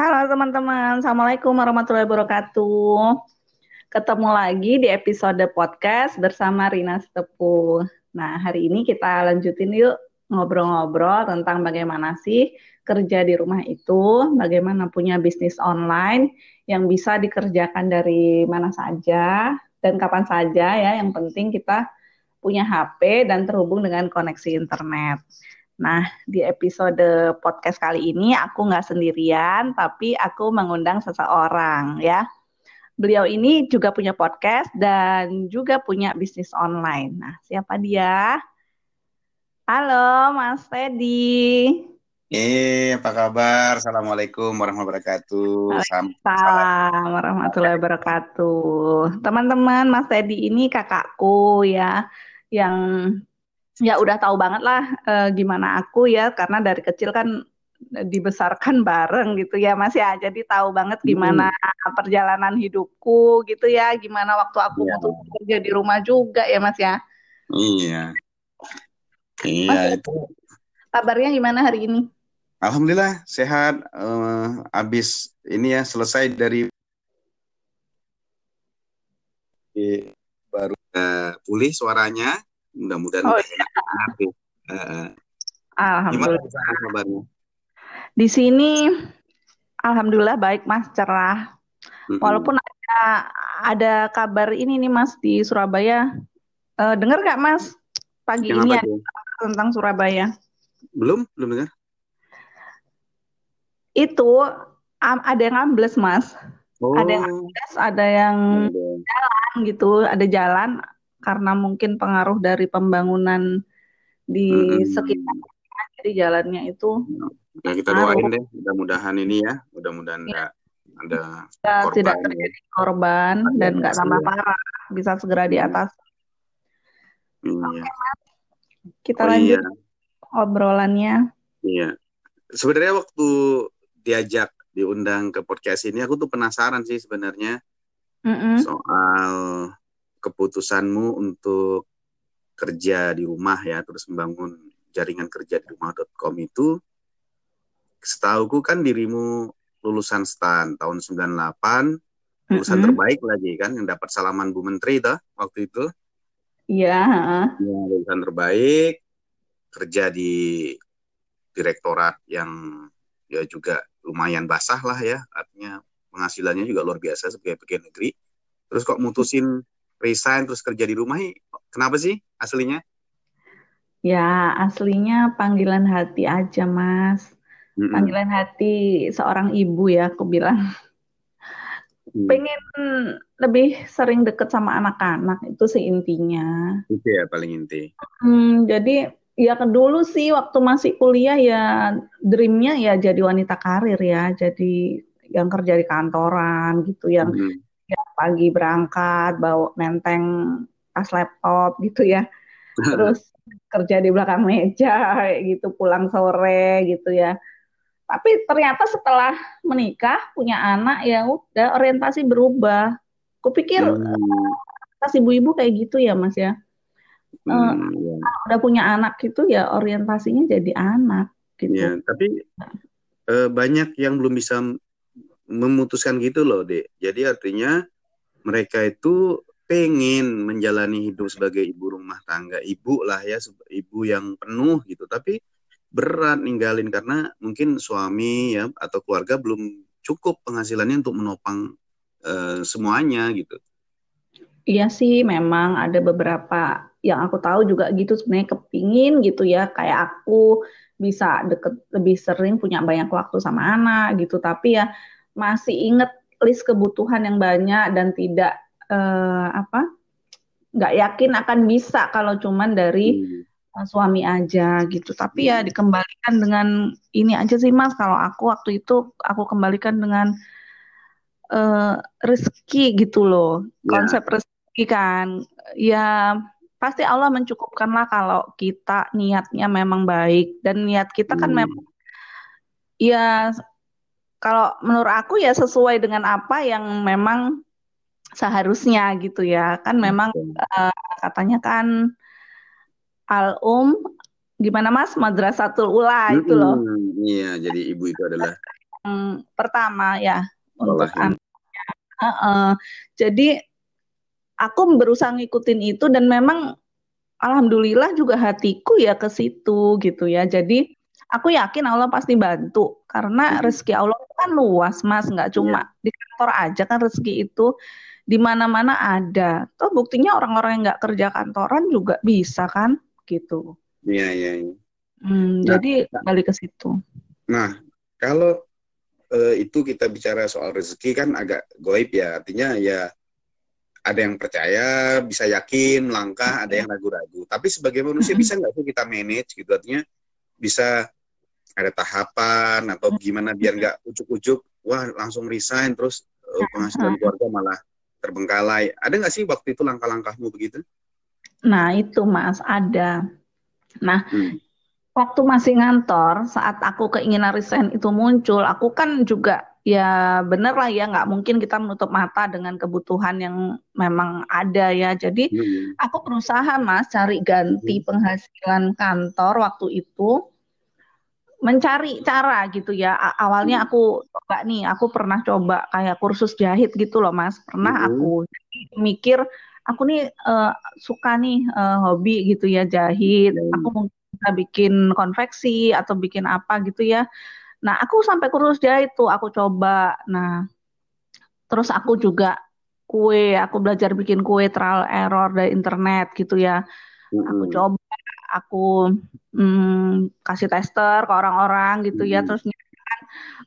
Halo teman-teman, Assalamualaikum warahmatullahi wabarakatuh. Ketemu lagi di episode podcast bersama Rina Setepu. Nah, hari ini kita lanjutin yuk ngobrol-ngobrol tentang bagaimana sih kerja di rumah itu, bagaimana punya bisnis online yang bisa dikerjakan dari mana saja dan kapan saja ya. Yang penting kita punya HP dan terhubung dengan koneksi internet. Nah, di episode podcast kali ini aku nggak sendirian, tapi aku mengundang seseorang ya. Beliau ini juga punya podcast dan juga punya bisnis online. Nah, siapa dia? Halo, Mas Teddy. Eh, apa kabar? Assalamualaikum warahmatullahi wabarakatuh. Salam warahmatullahi wabarakatuh. Teman-teman, Mas Teddy ini kakakku ya, yang ya udah tahu banget lah uh, gimana aku ya karena dari kecil kan dibesarkan bareng gitu ya Mas ya. Jadi tahu banget gimana hmm. perjalanan hidupku gitu ya, gimana waktu aku ya. untuk kerja di rumah juga ya Mas ya. Iya. Iya mas, itu. Kabarnya gimana hari ini? Alhamdulillah sehat. Uh, abis ini ya selesai dari baru uh, pulih suaranya mudah-mudahan oh, iya. uh, Alhamdulillah. kabarnya? Di sini alhamdulillah baik Mas, cerah. Mm-hmm. Walaupun ada ada kabar ini nih Mas di Surabaya. Uh, dengar nggak Mas pagi Yang ini ada tentang Surabaya? Belum, belum dengar. Itu um, ada yang ambles Mas. Oh. Ada yang ambles, ada yang jalan gitu, ada jalan karena mungkin pengaruh dari pembangunan di hmm. sekitar jadi jalannya itu ya kita doain deh mudah-mudahan ini ya mudah-mudahan ya. ada korban tidak terjadi korban dan nggak tambah parah bisa segera di atas iya. Oke, kita oh, lanjut iya. obrolannya iya sebenarnya waktu diajak diundang ke podcast ini aku tuh penasaran sih sebenarnya mm -mm. soal keputusanmu untuk kerja di rumah ya, terus membangun jaringan kerja di rumah.com itu, setauku kan dirimu lulusan STAN tahun 98, lulusan mm -hmm. terbaik lagi kan, yang dapat salaman Bu Menteri itu waktu itu. Iya. Ya, lulusan terbaik, kerja di direktorat yang ya juga lumayan basah lah ya, artinya penghasilannya juga luar biasa sebagai pegawai negeri. Terus kok mutusin resign terus kerja di rumah kenapa sih aslinya? Ya aslinya panggilan hati aja mas. Mm-mm. Panggilan hati seorang ibu ya aku bilang. Hmm. Pengen lebih sering deket sama anak-anak itu sih intinya. Itu ya paling inti. Hmm, jadi ya dulu sih waktu masih kuliah ya dreamnya ya jadi wanita karir ya. Jadi yang kerja di kantoran gitu yang hmm pagi berangkat bawa menteng tas laptop gitu ya. Terus kerja di belakang meja gitu pulang sore gitu ya. Tapi ternyata setelah menikah punya anak ya udah orientasi berubah. Kupikir hmm. pas ibu-ibu kayak gitu ya mas ya. Hmm, uh, udah punya anak gitu ya orientasinya jadi anak gitu. Ya tapi uh, banyak yang belum bisa memutuskan gitu loh, Dek. Jadi artinya mereka itu pengen menjalani hidup sebagai ibu rumah tangga, ibu lah ya, ibu yang penuh gitu. Tapi berat ninggalin karena mungkin suami ya atau keluarga belum cukup penghasilannya untuk menopang uh, semuanya gitu. Iya sih, memang ada beberapa yang aku tahu juga gitu sebenarnya kepingin gitu ya, kayak aku bisa deket lebih sering punya banyak waktu sama anak gitu, tapi ya masih inget list kebutuhan yang banyak dan tidak uh, apa nggak yakin akan bisa kalau cuman dari hmm. suami aja gitu tapi ya dikembalikan dengan ini aja sih mas kalau aku waktu itu aku kembalikan dengan uh, rezeki gitu loh ya. konsep rezeki kan ya pasti Allah mencukupkan lah kalau kita niatnya memang baik dan niat kita kan hmm. memang ya kalau menurut aku ya sesuai dengan apa yang memang seharusnya gitu ya kan memang uh, katanya kan al um gimana mas madrasatul ula mm -hmm. itu loh iya jadi ibu itu adalah pertama ya untuk anaknya. Uh -uh. Jadi aku berusaha ngikutin itu dan memang alhamdulillah juga hatiku ya ke situ gitu ya. Jadi aku yakin Allah pasti bantu karena hmm. rezeki Allah kan luas mas, nggak cuma yeah. di kantor aja kan rezeki itu di mana-mana ada. Toh buktinya orang-orang yang nggak kerja kantoran juga bisa kan gitu. Iya yeah, iya. Yeah, yeah. Hmm, nah, jadi balik ke situ. Nah kalau uh, itu kita bicara soal rezeki kan agak goib ya, artinya ya ada yang percaya, bisa yakin, langkah, ada yang ragu-ragu. Tapi sebagai manusia bisa nggak sih kita manage gitu? Artinya bisa ada tahapan atau gimana biar nggak ujuk-ujuk, wah langsung resign terus uh, penghasilan keluarga malah terbengkalai. Ada nggak sih waktu itu langkah-langkahmu begitu? Nah itu mas ada. Nah hmm. waktu masih ngantor saat aku keinginan resign itu muncul, aku kan juga ya bener lah ya nggak mungkin kita menutup mata dengan kebutuhan yang memang ada ya jadi hmm. aku berusaha mas cari ganti hmm. penghasilan kantor waktu itu mencari cara gitu ya awalnya hmm. aku coba nih aku pernah coba kayak kursus jahit gitu loh mas pernah hmm. aku mikir aku nih uh, suka nih uh, hobi gitu ya jahit hmm. aku mungkin bisa bikin konveksi atau bikin apa gitu ya Nah, aku sampai kurus jahit tuh, aku coba. Nah, terus aku juga kue, aku belajar bikin kue trial error dari internet gitu ya. Aku coba, aku hmm, kasih tester ke orang-orang gitu mm-hmm. ya, terus kan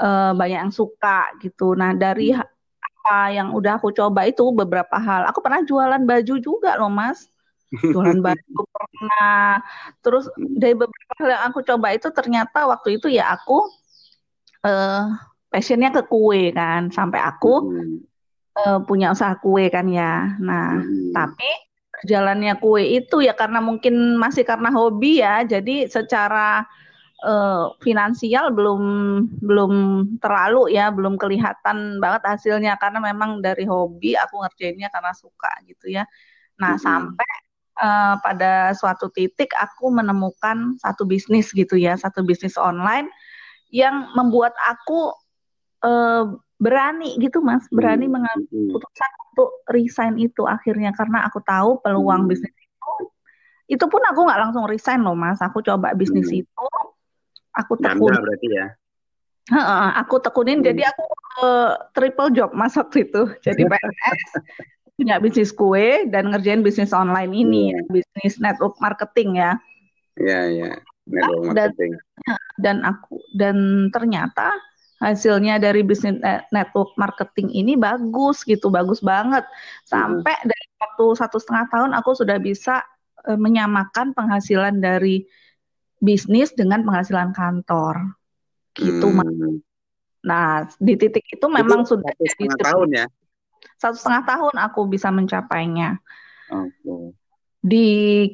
uh, banyak yang suka gitu. Nah, dari apa yang udah aku coba itu beberapa hal. Aku pernah jualan baju juga loh, Mas. Jualan baju pernah. Terus dari beberapa hal yang aku coba itu ternyata waktu itu ya aku uh, passionnya ke kue kan sampai aku hmm. uh, punya usaha kue kan ya nah hmm. tapi perjalannya kue itu ya karena mungkin masih karena hobi ya. Jadi secara uh, finansial belum belum terlalu ya belum kelihatan banget hasilnya. Karena memang dari hobi aku ngerjainnya karena suka gitu ya. Nah hmm. sampai uh, pada suatu titik aku menemukan satu bisnis gitu ya satu bisnis online yang membuat aku uh, berani gitu mas berani hmm. mengambil hmm. keputusan untuk resign itu akhirnya karena aku tahu peluang hmm. bisnis itu itu pun aku nggak langsung resign loh mas aku coba bisnis hmm. itu aku tekun berarti ya aku tekunin hmm. jadi aku uh, triple job mas waktu itu jadi PNS punya bisnis kue dan ngerjain bisnis online ini hmm. bisnis network marketing ya ya ya network marketing dan, dan aku dan ternyata hasilnya dari bisnis network marketing ini bagus gitu bagus banget sampai hmm. dari waktu satu setengah tahun aku sudah bisa e, menyamakan penghasilan dari bisnis dengan penghasilan kantor gitu hmm. nah di titik itu memang itu sudah satu setengah tahun ya satu setengah tahun aku bisa mencapainya okay di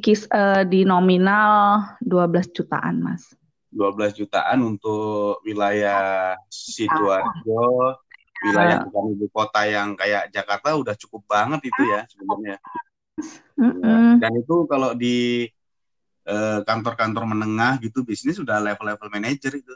kis uh, di nominal 12 jutaan, Mas. 12 jutaan untuk wilayah Sidoarjo, wilayah bukan ibu kota yang kayak Jakarta udah cukup banget itu ya sebenarnya. -hmm. Dan itu kalau di eh, kantor-kantor menengah gitu bisnis udah level-level manajer itu.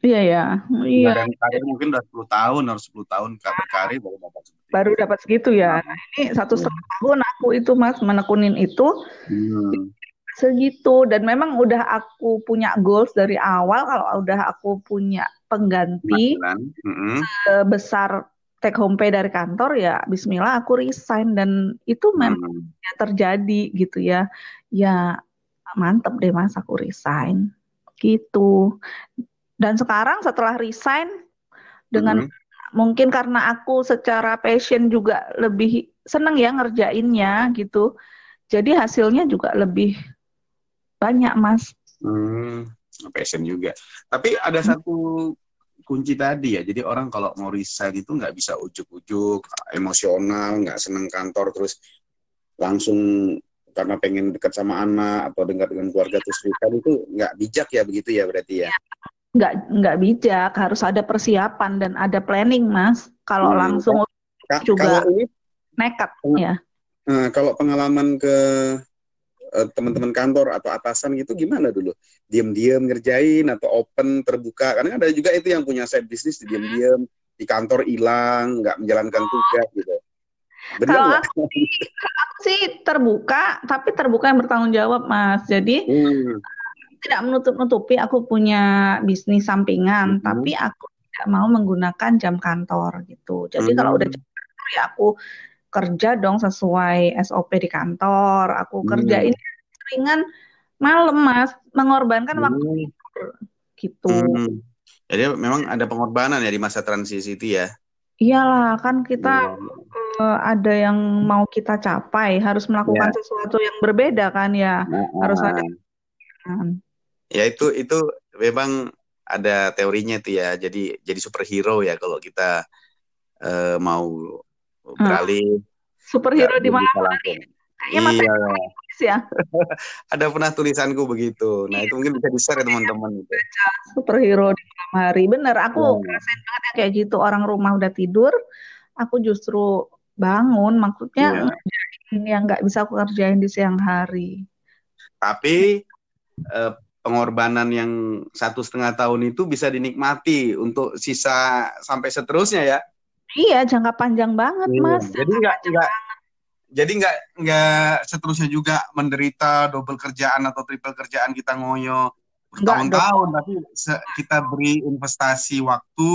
Iya ya. Iya. Dan karir mungkin udah 10 tahun harus 10 tahun karir karir baru dapat segitu. Baru dapat segitu ya. Nah, ini satu iya. setengah tahun aku itu mas menekunin itu hmm. Segitu dan memang udah aku punya goals dari awal kalau udah aku punya pengganti hmm. besar take home pay dari kantor ya Bismillah aku resign dan itu memang hmm. terjadi gitu ya. Ya mantep deh mas aku resign gitu dan sekarang setelah resign dengan hmm. mungkin karena aku secara passion juga lebih seneng ya ngerjainnya gitu. Jadi hasilnya juga lebih banyak, Mas. Hmm, passion juga. Tapi ada hmm. satu kunci tadi ya. Jadi orang kalau mau resign itu nggak bisa ujuk-ujuk, emosional, nggak seneng kantor terus langsung karena pengen dekat sama anak atau dekat dengan keluarga terus resign itu nggak bijak ya begitu ya berarti ya. Iya nggak nggak bijak harus ada persiapan dan ada planning mas kalau hmm. langsung Ka juga kalau ini, nekat ya nah, kalau pengalaman ke teman-teman kantor atau atasan gitu gimana dulu? Diam-diam ngerjain atau open terbuka? Karena ada juga itu yang punya side bisnis diam-diam di kantor hilang, nggak menjalankan tugas gitu. Kalau aku sih, aku sih terbuka, tapi terbuka yang bertanggung jawab, Mas. Jadi hmm. tidak menutup-nutupi aku punya bisnis sampingan, hmm. tapi aku tidak mau menggunakan jam kantor gitu. Jadi hmm. kalau udah jam kantor ya aku kerja dong sesuai SOP di kantor. Aku hmm. kerjain ringan malam mas, mengorbankan hmm. waktu tidur gitu. Hmm. Jadi memang ada pengorbanan ya di masa transisi itu ya. Iyalah kan kita hmm. uh, ada yang mau kita capai, harus melakukan ya. sesuatu yang berbeda kan ya, nah, harus ada. Ya itu itu memang ada teorinya itu ya. Jadi jadi superhero ya kalau kita uh, mau beralih superhero di mana Kayaknya iya. ya. Ada pernah tulisanku begitu. Nah, itu mungkin bisa di-share ya teman-teman itu. Superhero di malam hari. Bener, aku ngerasain banget ya kayak gitu. Orang rumah udah tidur, aku justru bangun. Maksudnya yeah. yang nggak bisa aku kerjain di siang hari. Tapi eh, pengorbanan yang satu setengah tahun itu bisa dinikmati untuk sisa sampai seterusnya ya. Iya, jangka panjang banget, iya. Mas. Jadi nggak nggak jadi nggak nggak seterusnya juga menderita double kerjaan atau triple kerjaan kita ngoyo bertahun-tahun, tapi kita beri investasi waktu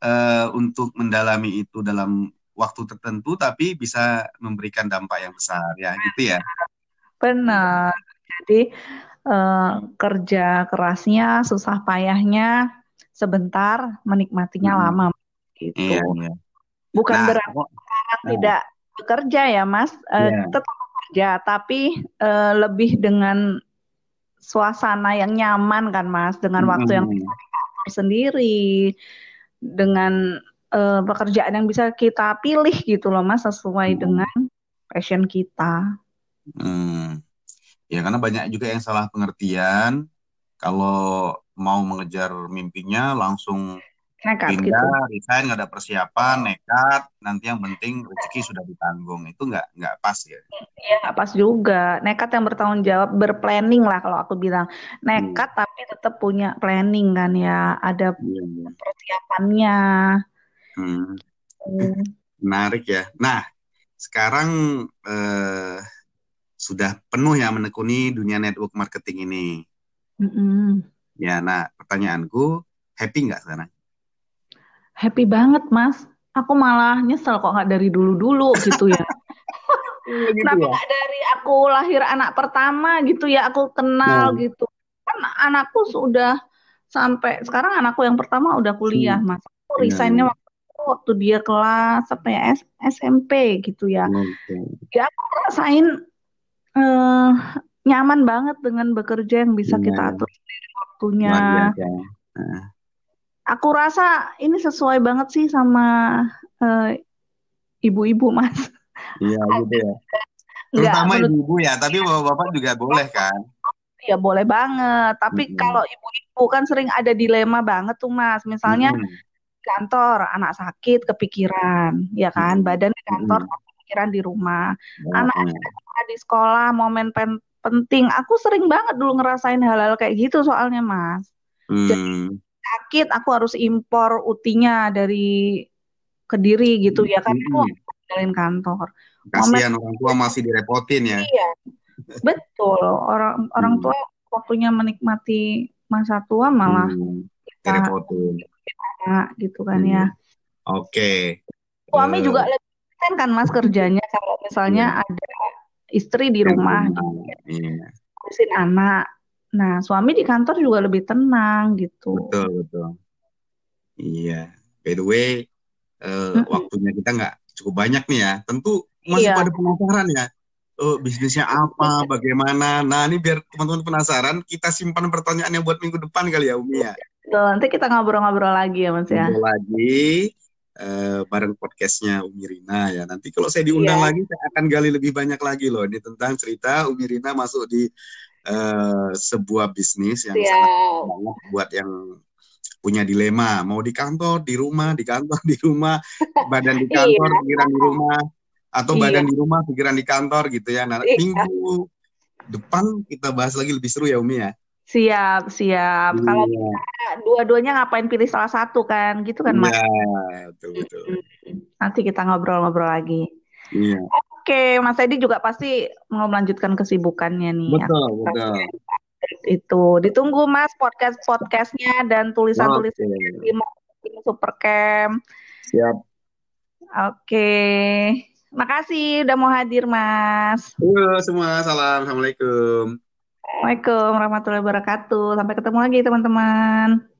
uh, untuk mendalami itu dalam waktu tertentu, tapi bisa memberikan dampak yang besar, ya gitu ya. Benar. Jadi uh, kerja kerasnya, susah payahnya sebentar, menikmatinya hmm. lama gitu. Iya, iya. Bukan nah, berarti sekarang nah. tidak bekerja ya, Mas. Uh, Tetap bekerja, tapi uh, lebih dengan suasana yang nyaman kan, Mas, dengan waktu hmm. yang bisa sendiri, dengan uh, pekerjaan yang bisa kita pilih gitu loh, Mas, sesuai hmm. dengan passion kita. Hmm. Ya karena banyak juga yang salah pengertian kalau mau mengejar mimpinya langsung nekat pindah, gitu. resign nggak ada persiapan, nekat, nanti yang penting rezeki sudah ditanggung itu nggak nggak pas ya? Iya nggak pas juga, nekat yang bertanggung jawab, berplanning lah kalau aku bilang, nekat hmm. tapi tetap punya planning kan ya, ada hmm. persiapannya. Hmm. Hmm. Menarik ya. Nah sekarang eh, sudah penuh ya menekuni dunia network marketing ini. -hmm. Ya, nah pertanyaanku happy nggak sekarang? Happy banget mas aku malah nyesel kok nggak dari dulu-dulu gitu ya gitu Kenapa ya? dari aku lahir anak pertama gitu ya aku kenal hmm. gitu kan anakku sudah sampai sekarang anakku yang pertama udah kuliah hmm. mas aku iya, resignnya hmm. waktu waktu dia kelas apa ya S SMP gitu ya okay. ya aku rasain uh, nyaman banget dengan bekerja yang bisa yeah. kita atur waktunya aku rasa ini sesuai banget sih sama uh, ibu-ibu mas. Iya gitu ya. Terutama ibu-ibu ya, tapi bapak-bapak juga boleh kan? Ya boleh banget. Tapi hmm. kalau ibu-ibu kan sering ada dilema banget tuh mas. Misalnya hmm. kantor anak sakit kepikiran, ya kan? Badan di kantor hmm. kepikiran di rumah. Hmm. Anak di sekolah momen pen penting. Aku sering banget dulu ngerasain hal-hal kayak gitu soalnya mas. Hmm. Jadi sakit aku harus impor utinya dari Kediri gitu ya kan aku hmm. kantor. Kasihan orang tua masih direpotin ya. Iya. Betul. Orang orang hmm. tua waktunya menikmati masa tua malah hmm. kita direpotin. gitu kan ya. hmm. ya. Oke. Okay. Suami uh, juga lebih kan kan Mas kerjanya kalau misalnya hmm. ada istri di rumah, iya. ngurusin anak Nah, suami di kantor juga lebih tenang gitu. Betul, betul. Iya. By the way, uh, hmm. waktunya kita nggak cukup banyak nih ya. Tentu masih iya. pada penasaran ya. Oh, bisnisnya apa, bagaimana. Nah, ini biar teman-teman penasaran, kita simpan pertanyaannya buat minggu depan kali ya, Umi ya. Betul, nanti kita ngobrol-ngobrol lagi ya, Mas ya. Ngobrol lagi uh, bareng podcastnya Umi Rina ya. Nanti kalau saya diundang yeah. lagi, saya akan gali lebih banyak lagi loh. Ini tentang cerita Umi Rina masuk di uh, sebuah bisnis yang yeah. sangat banget buat yang punya dilema mau di kantor di rumah di kantor di rumah badan di kantor iya. pikiran di rumah atau iya. badan di rumah pikiran di kantor gitu ya nah iya. minggu depan kita bahas lagi lebih seru ya Umi ya. Siap, siap. Iya. Kalau dua-duanya ngapain pilih salah satu kan, gitu kan Mas? Iya, betul betul. Nanti kita ngobrol-ngobrol lagi. Iya. Oke, Mas Edi juga pasti mau melanjutkan kesibukannya nih. Betul, betul. Itu ditunggu Mas podcast podcastnya dan tulisan-tulisannya okay. di, Supercamp. Siap. Oke. Makasih udah mau hadir, Mas. Halo semua, salam. Assalamualaikum. Assalamualaikum warahmatullahi wabarakatuh. Sampai ketemu lagi, teman-teman.